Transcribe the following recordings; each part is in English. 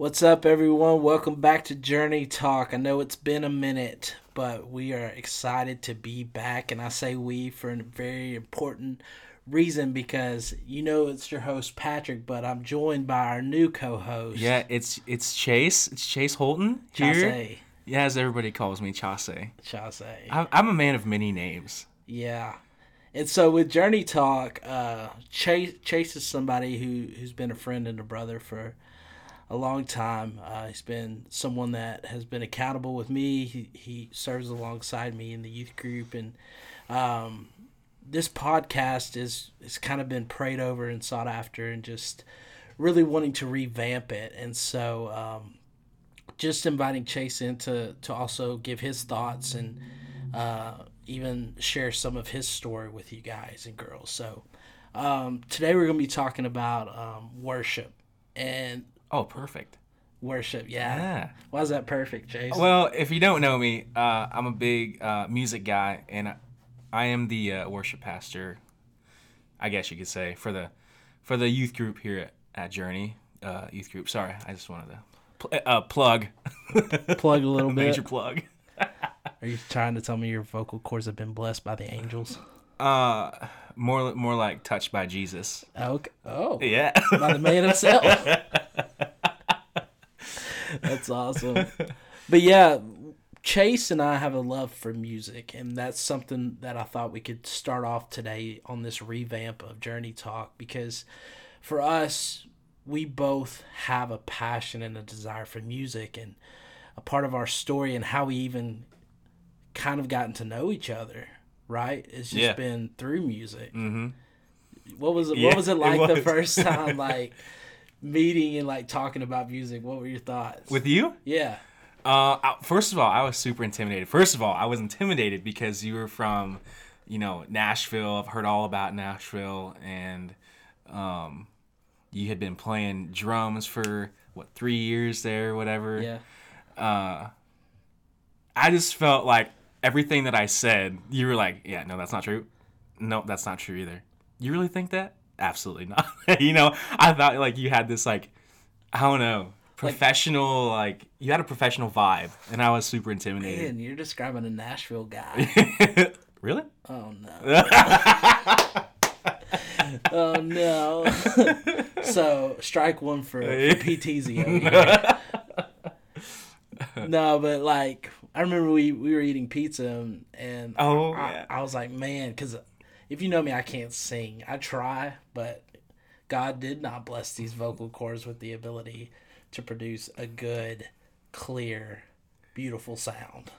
What's up, everyone? Welcome back to Journey Talk. I know it's been a minute, but we are excited to be back. And I say we for a very important reason because you know it's your host, Patrick, but I'm joined by our new co host. Yeah, it's it's Chase. It's Chase Holton here. Chase. Yeah, as everybody calls me, Chase. Chase. I'm, I'm a man of many names. Yeah. And so with Journey Talk, uh, Chase Chase is somebody who who's been a friend and a brother for a long time. Uh, he's been someone that has been accountable with me. He, he serves alongside me in the youth group, and um, this podcast is has kind of been prayed over and sought after, and just really wanting to revamp it. And so, um, just inviting Chase in to to also give his thoughts and uh, even share some of his story with you guys and girls. So. Um, today we're going to be talking about um, worship and Oh, perfect. Worship, yeah. Yeah. Why is that perfect, Chase? Well, if you don't know me, uh, I'm a big uh, music guy, and I, I am the uh, worship pastor. I guess you could say for the for the youth group here at, at Journey uh, Youth Group. Sorry, I just wanted to pl- uh, plug. plug a little bit. Major plug. Are you trying to tell me your vocal cords have been blessed by the angels? Uh, more more like touched by Jesus. Okay. Oh. Yeah. By the man himself. That's awesome. But yeah, Chase and I have a love for music, and that's something that I thought we could start off today on this revamp of Journey Talk because for us, we both have a passion and a desire for music, and a part of our story and how we even kind of gotten to know each other, right? It's just Yeah. been through music. mm-hmm. What was it? Yeah, what was it it like the first time, like meeting and like talking about music? What were your thoughts? With you? yeah, Uh, I- first of all, I was super intimidated. First of all, I was intimidated because you were from, you know, Nashville. I've heard all about Nashville, and um, you had been playing drums for what three years there, whatever. yeah. Uh, I just felt like everything that I said, you were like, "Yeah, no, that's not true. No, that's not true either." You really think that? Absolutely not. you know, I thought like you had this like, I don't know, professional like you had a professional vibe, and I was super intimidated. Man, you're describing a Nashville guy. really? oh no. oh no. so strike one for, for PTZ no, but like I remember we we were eating pizza and, and Oh, I, yeah. I was like, man, because if you know me, I can't sing. I try, but God did not bless these vocal cords with the ability to produce a good, clear, beautiful sound.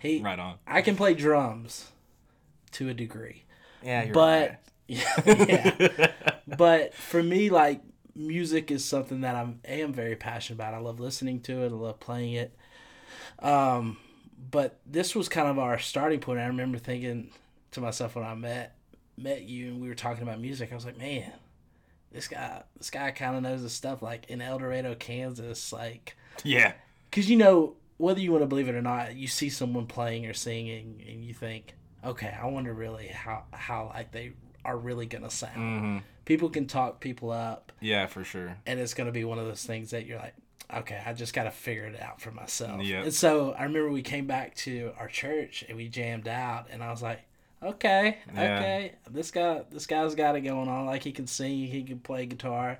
He, Right on. I can play drums to a degree, Yeah, you're but right. yeah, but for me, like music is something that I'm I am very passionate about. I love listening to it. I love playing it. Um, but this was kind of our starting point. I remember thinking to myself when I met met you and we were talking about music. I was like, man, this guy this guy kind of knows his stuff. Like in El Dorado, Kansas, like Yeah. because you know whether you want to believe it or not, you see someone playing or singing and you think, okay, I wonder really how how like they are really gonna sound. hmm People can talk people up, Yeah, for sure. and it's gonna be one of those things that you're like, okay, I just gotta figure it out for myself. Yep. And so I remember we came back to our church and we jammed out, and I was like. Okay, Yeah. okay. This guy, this guy's got it going on. Like he can sing, he can play guitar.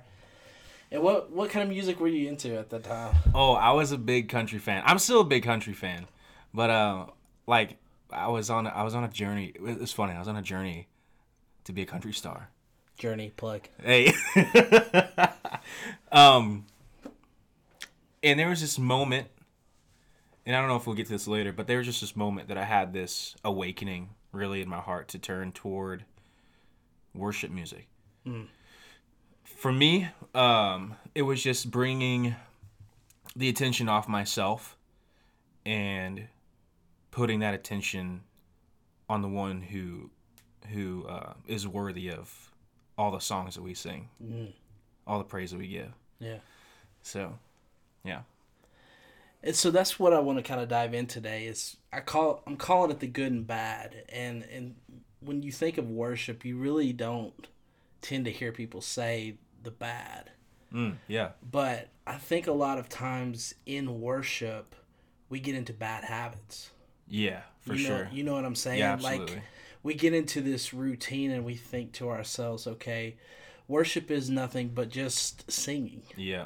And what what kind of music were you into at the time? Oh, I was a big country fan. I'm still a big country fan, but uh, like I was on I was on a journey. It was funny. I was on a journey to be a country star. Journey plug. Hey. um, and there was this moment, and I don't know if we'll get to this later, but there was just this moment that I had this awakening really in my heart to turn toward worship music. For me, um, it was just bringing the attention off myself and putting that attention on the one who who uh, is worthy of all the songs that we sing, Mm, all the praise that we give. yeah. So, yeah. And so that's what I want to kind of dive in today is I call I'm calling it the good and bad. And and when you think of worship, you really don't tend to hear people say the bad. Mm, yeah. But I think a lot of times in worship, we get into bad habits. Yeah, for you know, sure. You know what I'm saying? Yeah, absolutely. Like we get into this routine and we think to ourselves, okay, worship is nothing but just singing. yeah.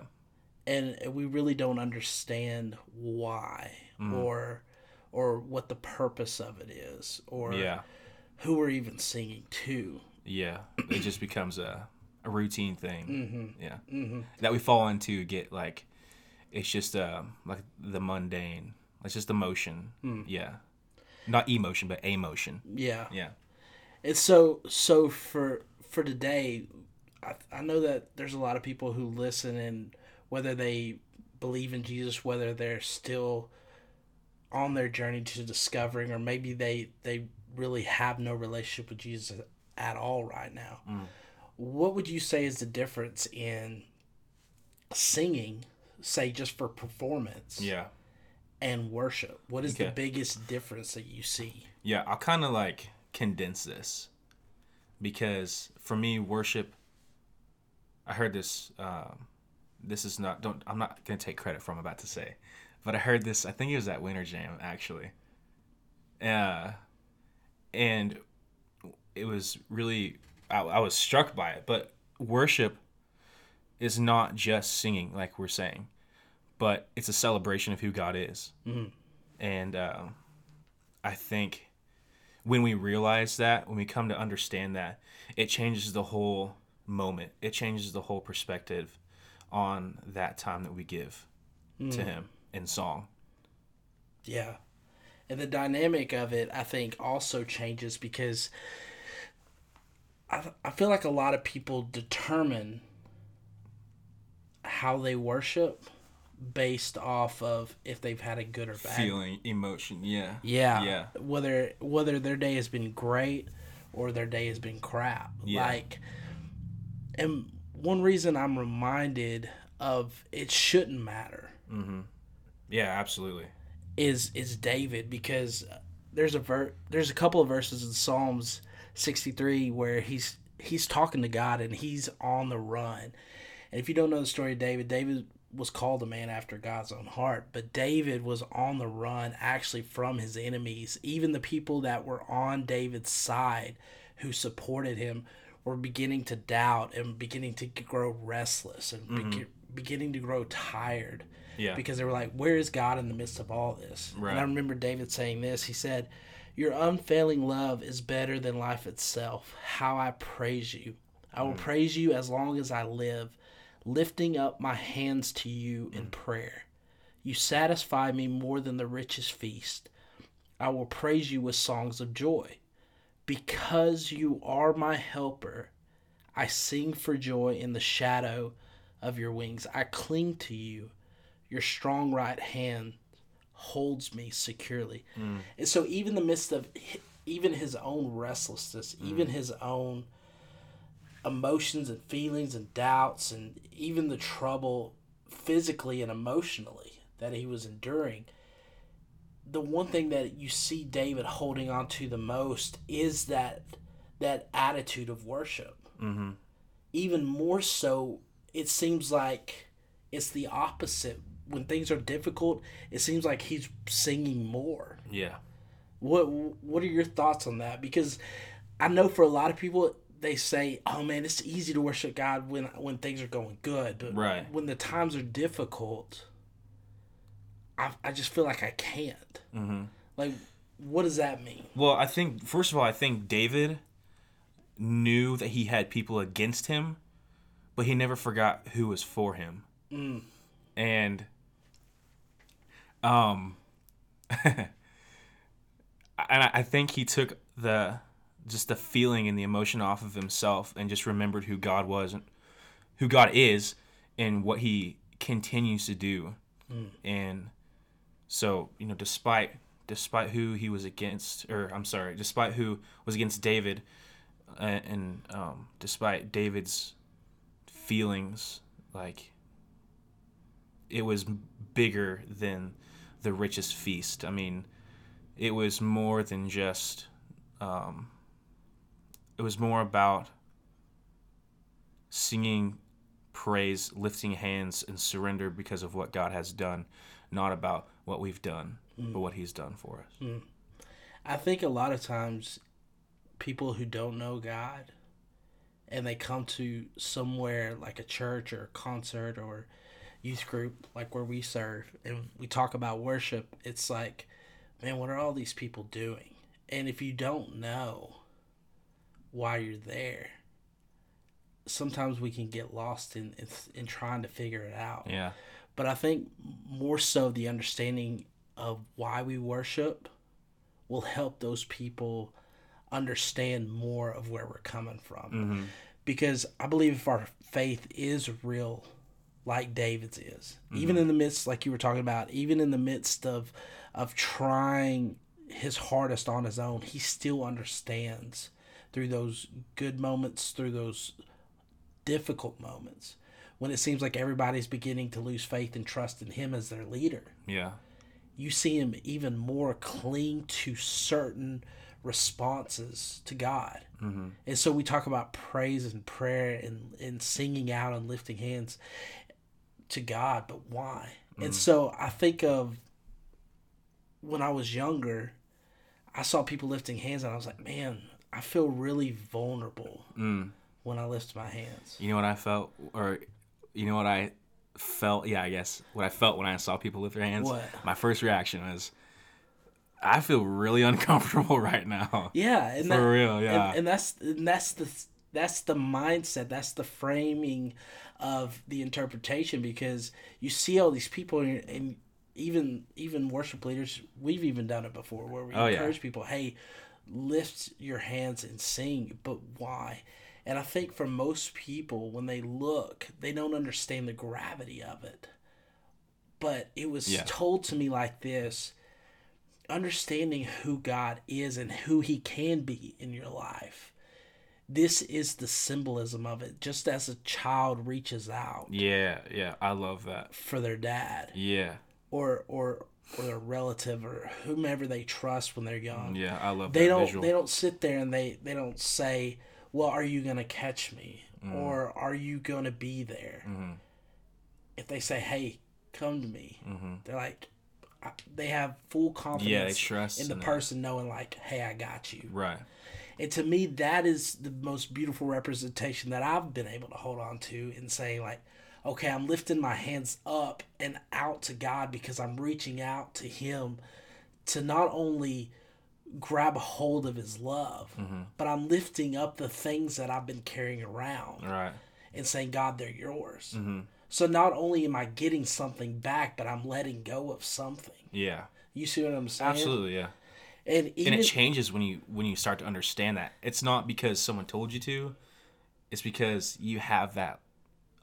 And we really don't understand why Mm-hmm. or or what the purpose of it is or Yeah. who we're even singing to. Yeah. It just becomes a, a routine thing. Mm-hmm. Yeah. Mm-hmm. That we fall into get like it's just uh like the mundane. It's just emotion. Mm. Yeah. Not emotion, but emotion. Yeah. Yeah. and so so for for today. I, I know that there's a lot of people who listen, and whether they believe in Jesus, whether they're still on their journey to discovering, or maybe they they really have no relationship with Jesus at all right now. Mm. What would you say is the difference in singing, say just for performance, Yeah. and worship? What is the biggest difference that you see? Yeah, I'll kind of like condense this because for me, worship. I heard this. Um, this is not. Don't. I'm not gonna take credit for what I'm about to say, but I heard this. I think it was at Winter Jam actually. Uh, and it was really. I, I was struck by it, but worship is not just singing like we're saying, but it's a celebration of who God is, Mhm. and um, I think when we realize that, when we come to understand that, it changes the whole moment. It changes the whole perspective on that time that we give to hmm. Him in song. Yeah. And the dynamic of it, I think, also changes because I, I feel like a lot of people determine how they worship based off of if they've had a good or bad Feeling, emotion, yeah. yeah Yeah. whether whether their day has been great or their day has been crap Yeah. like and one reason i'm reminded of it shouldn't matter Mm-hmm. Yeah, absolutely. is is David because there's a ver- there's a couple of verses in Psalms 63 where he's he's talking to God and he's on the run. And if you don't know the story of David, David was called a man after God's own heart, but David was on the run actually from his enemies. Even the people that were on David's side who supported him were beginning to doubt and beginning to grow restless and begi- mm-hmm. beginning to grow tired Yeah. because they were like, "Where is God in the midst of all this?" Right. And I remember David saying this. He said, "Your unfailing love is better than life itself. How I praise you! I will mm. praise you as long as I live, lifting up my hands to you in mm. prayer. You satisfy me more than the richest feast. I will praise you with songs of joy, because you are my helper. I sing for joy in the shadow of your wings. I cling to you." your strong right hand holds me securely. Mm. And so even in the midst of even his own restlessness, mm. even his own emotions and feelings and doubts and even the trouble physically and emotionally that he was enduring, the one thing that you see David holding on to the most is that that attitude of worship. Mm-hmm. Even more so, it seems like it's the opposite. When things are difficult, it seems like he's singing more. Yeah. What What are your thoughts on that? Because I know for a lot of people, they say, "Oh man, it's easy to worship God when when things are going good, but Right. when the times are difficult, I I just feel like I can't." Mm-hmm. Like, what does that mean? Well, I think first of all, I think David knew that he had people against him, but he never forgot who was for him. Mm. And um and I I think he took the just the feeling and the emotion off of himself and just remembered who God was and who God is and what he continues to do. And so, you know, despite despite who he was against or I'm sorry, despite who was against David uh, and um despite David's feelings like it was bigger than the richest feast. I mean, it was more than just. Um, it was more about singing praise, lifting hands, and surrender because of what God has done, not about what we've done, but mm. what He's done for us. Mm. I think a lot of times people who don't know God and they come to somewhere like a church or a concert or youth group like where we serve and we talk about worship, it's like, man, what are all these people doing? And if you don't know why you're there, sometimes we can get lost in, in, in trying to figure it out. Yeah. But I think more so the understanding of why we worship will help those people understand more of where we're coming from. Mm-hmm. Because I believe if our faith is real, like David's is, even mm-hmm. in the midst, like you were talking about, even in the midst of of trying his hardest on his own, he still understands through those good moments, through those difficult moments, when it seems like everybody's beginning to lose faith and trust in him as their leader Yeah. you see him even more cling to certain responses to God. Mm-hmm. And so we talk about praise and prayer and, and singing out and lifting hands to God, but why? And so I think of when I was younger, I saw people lifting hands and I was like, man, I feel really vulnerable when I lift my hands. You know what I felt, or you know what I felt? Yeah, I guess what I felt when I saw people lift their hands. What? My first reaction was, I feel really uncomfortable right now. Yeah, and For real, yeah. and, and that's and that's the that's the mindset. That's the framing of the interpretation because you see all these people and, and even even worship leaders. We've even done it before where we Oh, yeah. encourage people, hey, lift your hands and sing. But why? And I think for most people, when they look, they don't understand the gravity of it. But it was Yeah. told to me like this understanding who God is and who He can be in your life. This is the symbolism of it. Just as a child reaches out Yeah, yeah, I love that. for their dad Yeah, or or or their relative or whomever they trust when they're young. yeah, I love that. They don't visual. they don't sit there and they they don't say, "Well, are you going to catch me?" Mm-hmm. or "Are you going to be there?" If they say, "Hey, come to me." They're like I- they have full confidence yeah, they trust in the that. person knowing like, "Hey, I got you." Right. And to me, that is the most beautiful representation that I've been able to hold on to in saying, like, okay, I'm lifting my hands up and out to God because I'm reaching out to Him to not only grab hold of His love, mm-hmm. but I'm lifting up the things that I've been carrying around Right. and saying, God, they're yours. Mm-hmm. So not only am I getting something back, but I'm letting go of something. Yeah. You see what I'm saying? Absolutely. Yeah. And even and it changes when you when you start to understand that it's not because someone told you to it's because you have that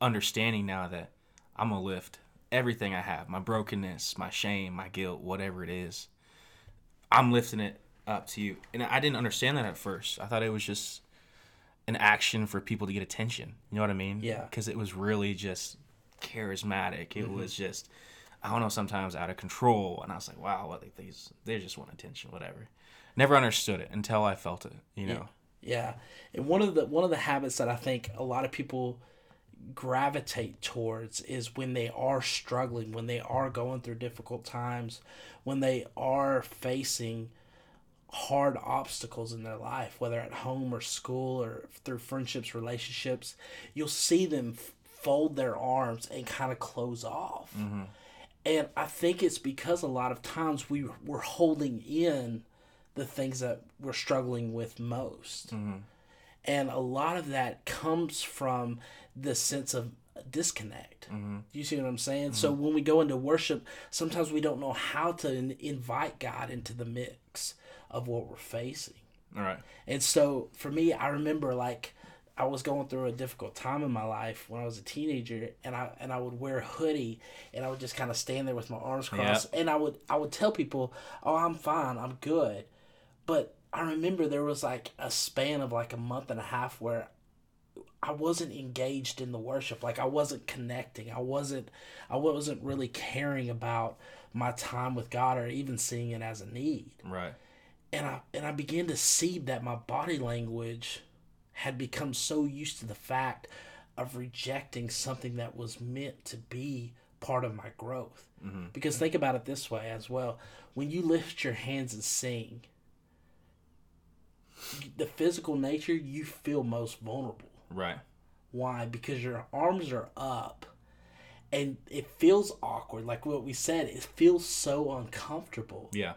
understanding now that i'm gonna lift everything i have my brokenness my shame my guilt whatever it is i'm lifting it up to you and i didn't understand that at first i thought it was just an action for people to get attention you know what i mean Yeah. because it was really just charismatic it mm-hmm. was just I don't know, sometimes out of control. And I was like, wow, what like these they just want attention, whatever. Never understood it until I felt it, you know. Yeah, and one of the one of the habits that I think a lot of people gravitate towards is when they are struggling, when they are going through difficult times, when they are facing hard obstacles in their life, whether at home or school or through friendships, relationships, you'll see them fold their arms and kind of close off. Mm-hmm. And I think it's because a lot of times we we're holding in the things that we're struggling with most. Mm-hmm. And a lot of that comes from the sense of disconnect. Mm-hmm. You see what I'm saying? So when we go into worship, sometimes we don't know how to in- invite God into the mix of what we're facing. All right. And so for me, I remember like I was going through a difficult time in my life when I was a teenager, and I and I would wear a hoodie, and I would just kind of stand there with my arms crossed, and I would I would tell people, "Oh, I'm fine, I'm good," but I remember there was like a span of like a month and a half where I wasn't engaged in the worship, like I wasn't connecting, I wasn't I wasn't really caring about my time with God or even seeing it as a need Right. And I and I began to see that my body language had become so used to the fact of rejecting something that was meant to be part of my growth. Mm-hmm. Because think about it this way as well. When you lift your hands and sing, the physical nature, you feel most vulnerable. Right. Why? Because your arms are up and it feels awkward. Like what we said, it feels so uncomfortable. Yeah.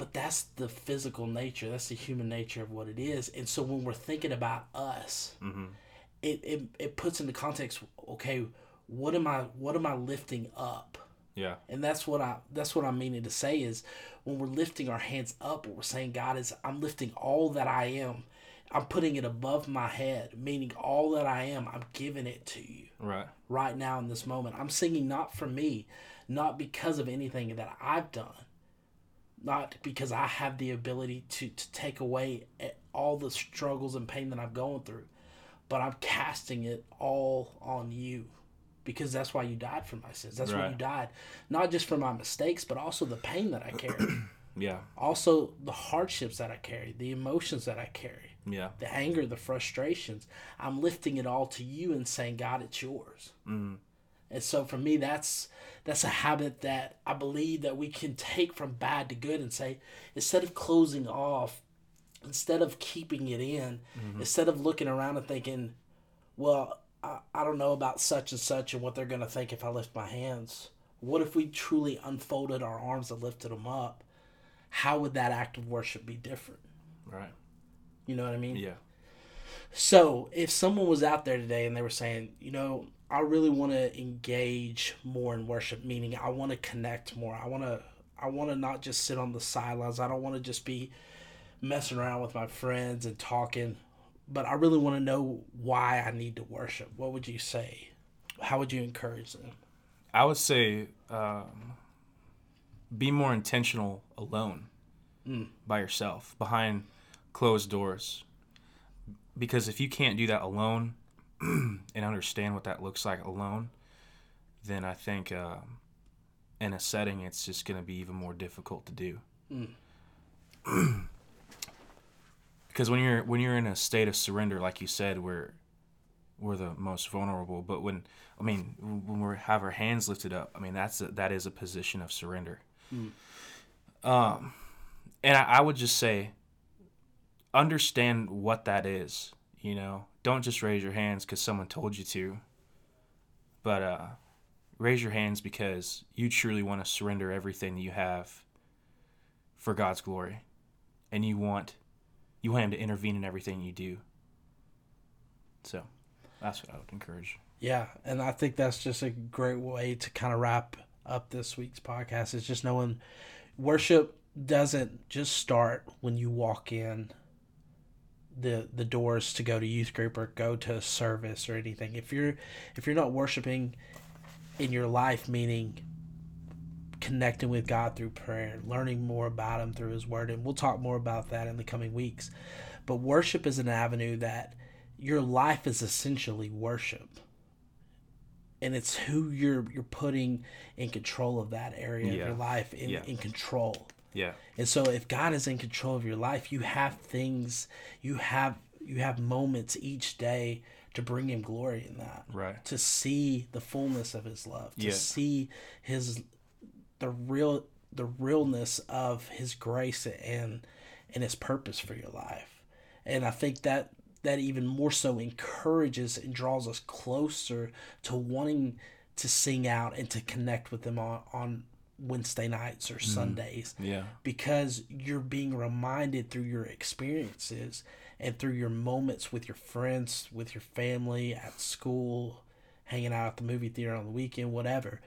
But that's the physical nature. That's the human nature of what it is. And so when we're thinking about us, mm-hmm. it, it it puts into context. Okay, what am I? What am I lifting up? Yeah. And that's what I that's what I'm meaning to say is when we're lifting our hands up, what we're saying, God is I'm lifting all that I am. I'm putting it above my head, meaning all that I am, I'm giving it to you Right. right now in this moment. I'm singing not for me, not because of anything that I've done, not because I have the ability to, to take away all the struggles and pain that I'm going through, but I'm casting it all on you because that's why you died for my sins. That's why you died, not just for my mistakes, but also the pain that I carry, Yeah. also the hardships that I carry, the emotions that I carry Yeah. the anger, the frustrations. I'm lifting it all to you and saying, God, it's yours. Mm. And so for me, that's that's a habit that I believe that we can take from bad to good and say, instead of closing off, instead of keeping it in, mm-hmm. instead of looking around and thinking, well, I, I don't know about such and such and what they're going to think if I lift my hands. What if we truly unfolded our arms and lifted them up? How would that act of worship be different? Right. You know what I mean? Yeah. So, if someone was out there today and they were saying, you know, I really want to engage more in worship, meaning I want to connect more. I want to I want to not just sit on the sidelines. I don't want to just be messing around with my friends and talking, but I really want to know why I need to worship. What would you say? How would you encourage them? I would say um, be more intentional alone by yourself behind closed doors. Because if you can't do that alone and understand what that looks like alone, then I think um, in a setting it's just going to be even more difficult to do. because when you're when you're in a state of surrender, like you said, where we're the most vulnerable. But when I mean when we have our hands lifted up, I mean that's a, that is a position of surrender. Um, and I, I would just say, understand what that is. You know, don't just raise your hands because someone told you to. But uh, raise your hands because you truly want to surrender everything you have for God's glory, and you want you want Him to intervene in everything you do. So, that's what I would encourage. Yeah, and I think that's just a great way to kind of wrap up this week's podcast. Is just knowing worship doesn't just start when you walk in the the doors to go to youth group or go to a service or anything. If you're if you're not worshiping in your life, meaning connecting with God through prayer, learning more about Him through His Word, and we'll talk more about that in the coming weeks. But worship is an avenue that your life is essentially worship and it's who you're you're putting in control of that area of your life in, Yeah. in control Yeah. and so if god is in control of your life you have things you have you have moments each day to bring him glory in that Right. to see the fullness of his love to Yeah. see his the real the realness of his grace and and his purpose for your life and i think that that even more so encourages and draws us closer to wanting to sing out and to connect with them on, on wednesday nights or mm-hmm. sundays Yeah. because you're being reminded through your experiences and through your moments with your friends, with your family, at school, hanging out at the movie theater on the weekend, whatever,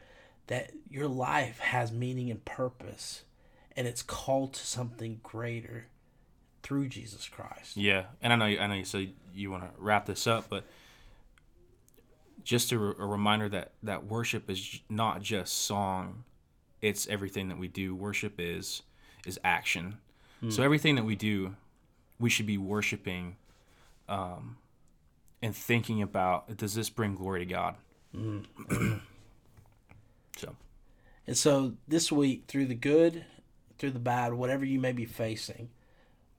that your life has meaning and purpose and it's called to something greater through Jesus Christ. Yeah, and I know you, I know you said you want to wrap this up, but just a, a reminder that that worship is not just song; it's everything that we do. Worship is is action. So everything that we do, we should be worshiping, um, and thinking about: Does this bring glory to God? so And so this week, through the good, through the bad, whatever you may be facing,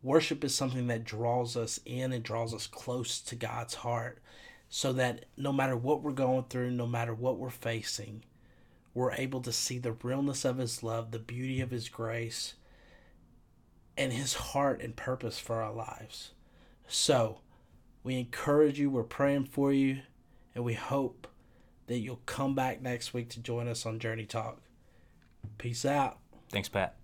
worship is something that draws us in and draws us close to God's heart. so that no matter what we're going through, no matter what we're facing, we're able to see the realness of His love, the beauty of His grace, and His heart and purpose for our lives. So, we encourage you, we're praying for you, and we hope that you'll come back next week to join us on Journey Talk. Peace out. Thanks, Pat.